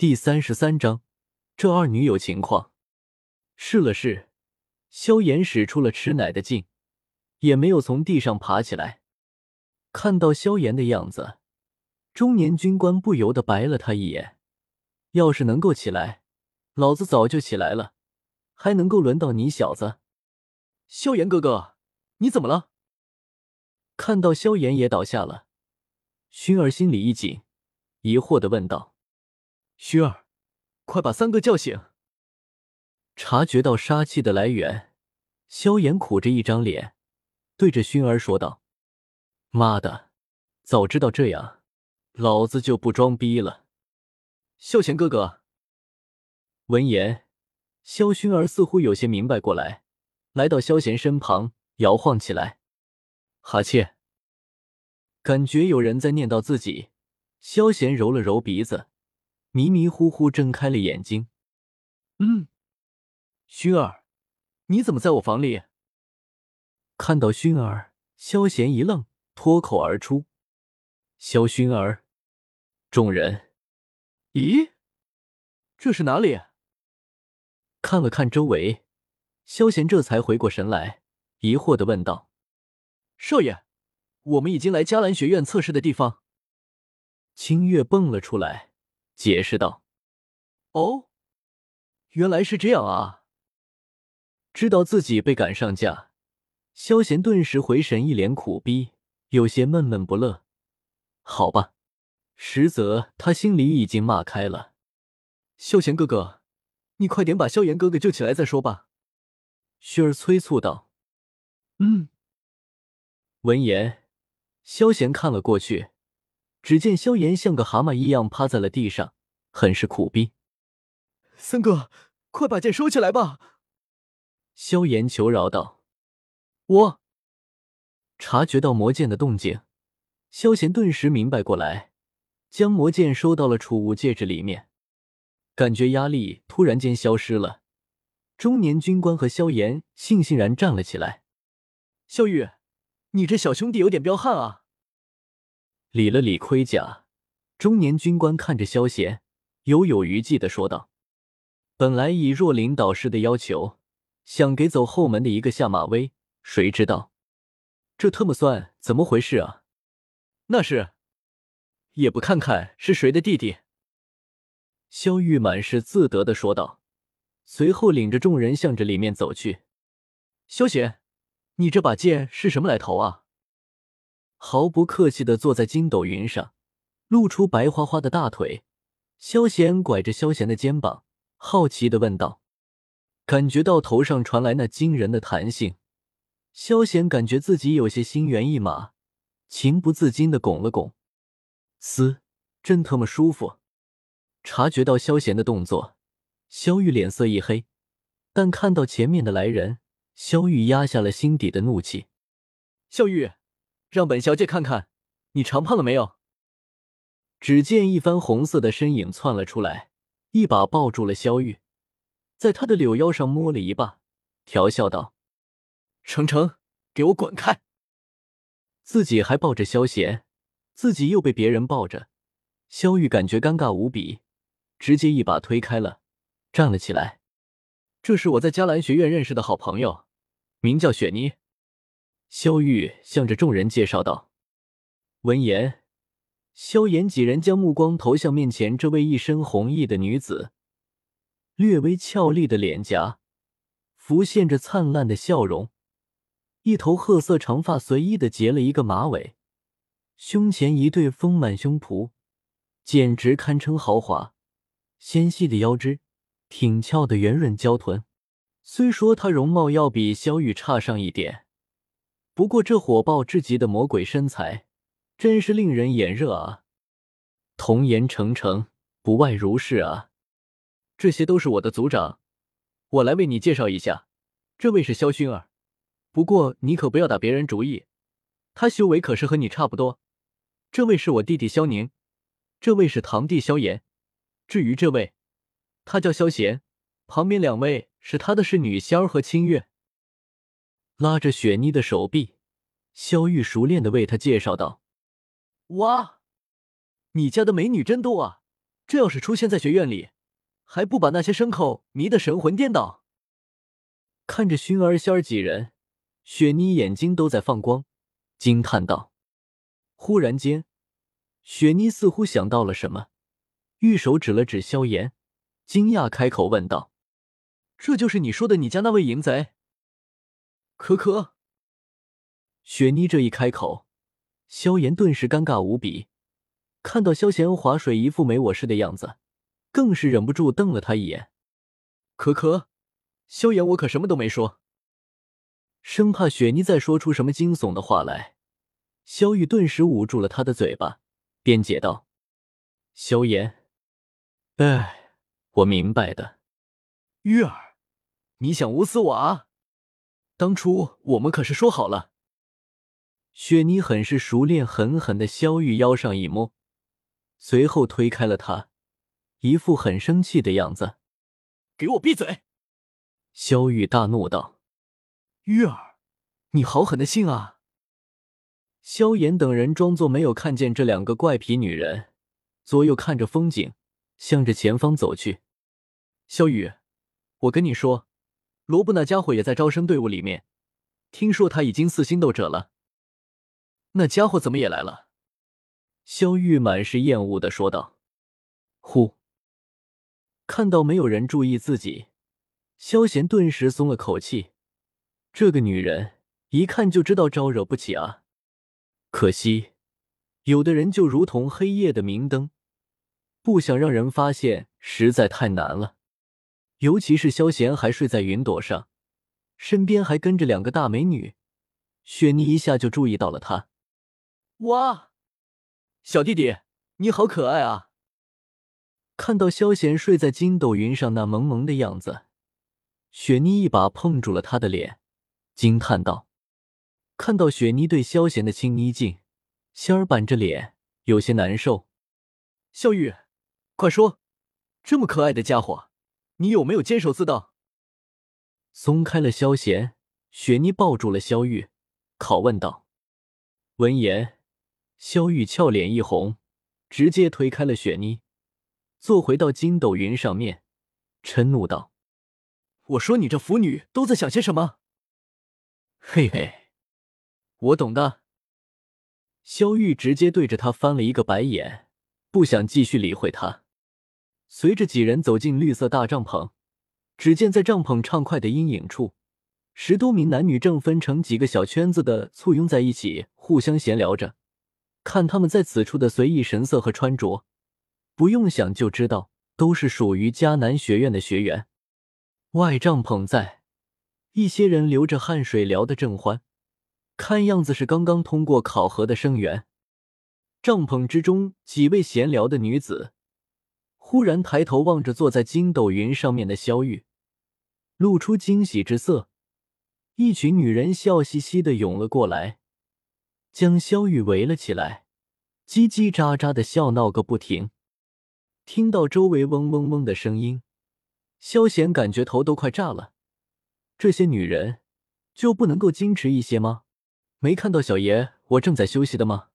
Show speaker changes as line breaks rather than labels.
第三十三章，这二女有情况。试了试，萧炎使出了吃奶的劲，也没有从地上爬起来。看到萧炎的样子，中年军官不由得白了他一眼。要是能够起来，老子早就起来了，还能够轮到你小子？
萧炎哥哥，你怎么了？
看到萧炎也倒下了，薰儿心里一紧，疑惑的问道。
薰儿，快把三哥叫醒！
察觉到杀气的来源，萧炎苦着一张脸，对着薰儿说道：“妈的，早知道这样，老子就不装逼了。”
萧贤哥哥。
闻言，萧薰儿似乎有些明白过来，来到萧贤身旁，摇晃起来。哈切，感觉有人在念叨自己。萧贤揉了揉鼻子。迷迷糊糊睁开了眼睛，
嗯，熏儿，你怎么在我房里？
看到熏儿，萧贤一愣，脱口而出：“萧薰儿。”众人，
咦，这是哪里？
看了看周围，萧贤这才回过神来，疑惑的问道：“
少爷，我们已经来迦兰学院测试的地方。”
清月蹦了出来。解释道：“
哦，原来是这样啊！
知道自己被赶上架，萧贤顿时回神，一脸苦逼，有些闷闷不乐。好吧，实则他心里已经骂开了。
萧贤哥哥，你快点把萧炎哥哥救起来再说吧。”
旭儿催促道。
“嗯。”
闻言，萧贤看了过去。只见萧炎像个蛤蟆一样趴在了地上，很是苦逼。
三哥，快把剑收起来吧！
萧炎求饶道。
我
察觉到魔剑的动静，萧炎顿时明白过来，将魔剑收到了储物戒指里面，感觉压力突然间消失了。中年军官和萧炎悻悻然站了起来。
萧玉，你这小兄弟有点彪悍啊！
理了理盔甲，中年军官看着萧贤，犹有余悸的说道：“本来以若琳导师的要求，想给走后门的一个下马威，谁知道这特么算怎么回事啊？
那是，也不看看是谁的弟弟。”
萧玉满是自得的说道，随后领着众人向着里面走去。
萧贤，你这把剑是什么来头啊？
毫不客气的坐在筋斗云上，露出白花花的大腿。萧贤拐着萧贤的肩膀，好奇的问道：“感觉到头上传来那惊人的弹性，萧贤感觉自己有些心猿意马，情不自禁的拱了拱。嘶，真他妈舒服！”察觉到萧贤的动作，萧玉脸色一黑，但看到前面的来人，萧玉压下了心底的怒气。
萧玉。让本小姐看看，你长胖了没有？
只见一番红色的身影窜了出来，一把抱住了萧玉，在他的柳腰上摸了一把，调笑道：“
程程，给我滚开！”
自己还抱着萧贤，自己又被别人抱着，萧玉感觉尴尬无比，直接一把推开了，站了起来。
这是我在迦兰学院认识的好朋友，名叫雪妮。
萧玉向着众人介绍道。闻言，萧炎几人将目光投向面前这位一身红衣的女子，略微俏丽的脸颊浮现着灿烂的笑容，一头褐色长发随意的结了一个马尾，胸前一对丰满胸脯，简直堪称豪华。纤细的腰肢，挺翘的圆润娇臀，虽说她容貌要比萧玉差上一点。不过这火爆至极的魔鬼身材，真是令人眼热啊！童颜成成，不外如是啊！
这些都是我的族长，我来为你介绍一下，这位是萧薰儿。不过你可不要打别人主意，他修为可是和你差不多。这位是我弟弟萧宁，这位是堂弟萧炎。至于这位，他叫萧贤，旁边两位是他的侍女仙儿和清月。
拉着雪妮的手臂，萧玉熟练的为她介绍道：“
哇，你家的美女真多啊！这要是出现在学院里，还不把那些牲口迷得神魂颠倒？
看着熏儿、仙儿几人，雪妮眼睛都在放光，惊叹道：“忽然间，雪妮似乎想到了什么，玉手指了指萧炎，惊讶开口问道：‘
这就是你说的你家那位淫贼？’
可可。”雪妮这一开口，萧炎顿时尴尬无比。看到萧贤划水一副没我事的样子，更是忍不住瞪了他一眼。
可可，萧炎，我可什么都没说。
生怕雪妮再说出什么惊悚的话来，萧玉顿时捂住了他的嘴巴，辩解道：“萧炎，哎，我明白的。
玉儿，你想捂死我啊？当初我们可是说好了。”
雪妮很是熟练，狠狠的萧玉腰上一摸。随后推开了他，一副很生气的样子。
给我闭嘴！
萧玉大怒道：“
玉儿，你好狠的心啊！”
萧炎等人装作没有看见这两个怪癖女人，左右看着风景，向着前方走去。
萧雨，我跟你说，罗布那家伙也在招生队伍里面，听说他已经四星斗者了。那家伙怎么也来了？
萧玉满是厌恶的说道：“呼！”看到没有人注意自己，萧贤顿时松了口气。这个女人一看就知道招惹不起啊！可惜，有的人就如同黑夜的明灯，不想让人发现实在太难了。尤其是萧贤还睡在云朵上，身边还跟着两个大美女，雪妮一下就注意到了他。
哇！小弟弟，你好可爱啊！
看到萧贤睡在筋斗云上那萌萌的样子，雪妮一把碰住了他的脸，惊叹道：“看到雪妮对萧贤的亲昵劲，仙儿板着脸，有些难受。
萧玉，快说，这么可爱的家伙，你有没有坚守自盗？”
松开了萧贤，雪妮抱住了萧玉，拷问道：“闻言。”萧玉俏脸一红，直接推开了雪妮，坐回到筋斗云上面，嗔怒道：“
我说你这腐女都在想些什么？”
嘿嘿，我懂的。萧玉直接对着他翻了一个白眼，不想继续理会他。随着几人走进绿色大帐篷，只见在帐篷畅快的阴影处，十多名男女正分成几个小圈子的簇拥在一起，互相闲聊着。看他们在此处的随意神色和穿着，不用想就知道都是属于迦南学院的学员。外帐篷在，一些人流着汗水聊得正欢，看样子是刚刚通过考核的生源。帐篷之中，几位闲聊的女子忽然抬头望着坐在筋斗云上面的萧玉，露出惊喜之色。一群女人笑嘻嘻的涌了过来。将萧玉围了起来，叽叽喳喳的笑闹个不停。听到周围嗡嗡嗡的声音，萧贤感觉头都快炸了。这些女人就不能够矜持一些吗？没看到小爷我正在休息的吗？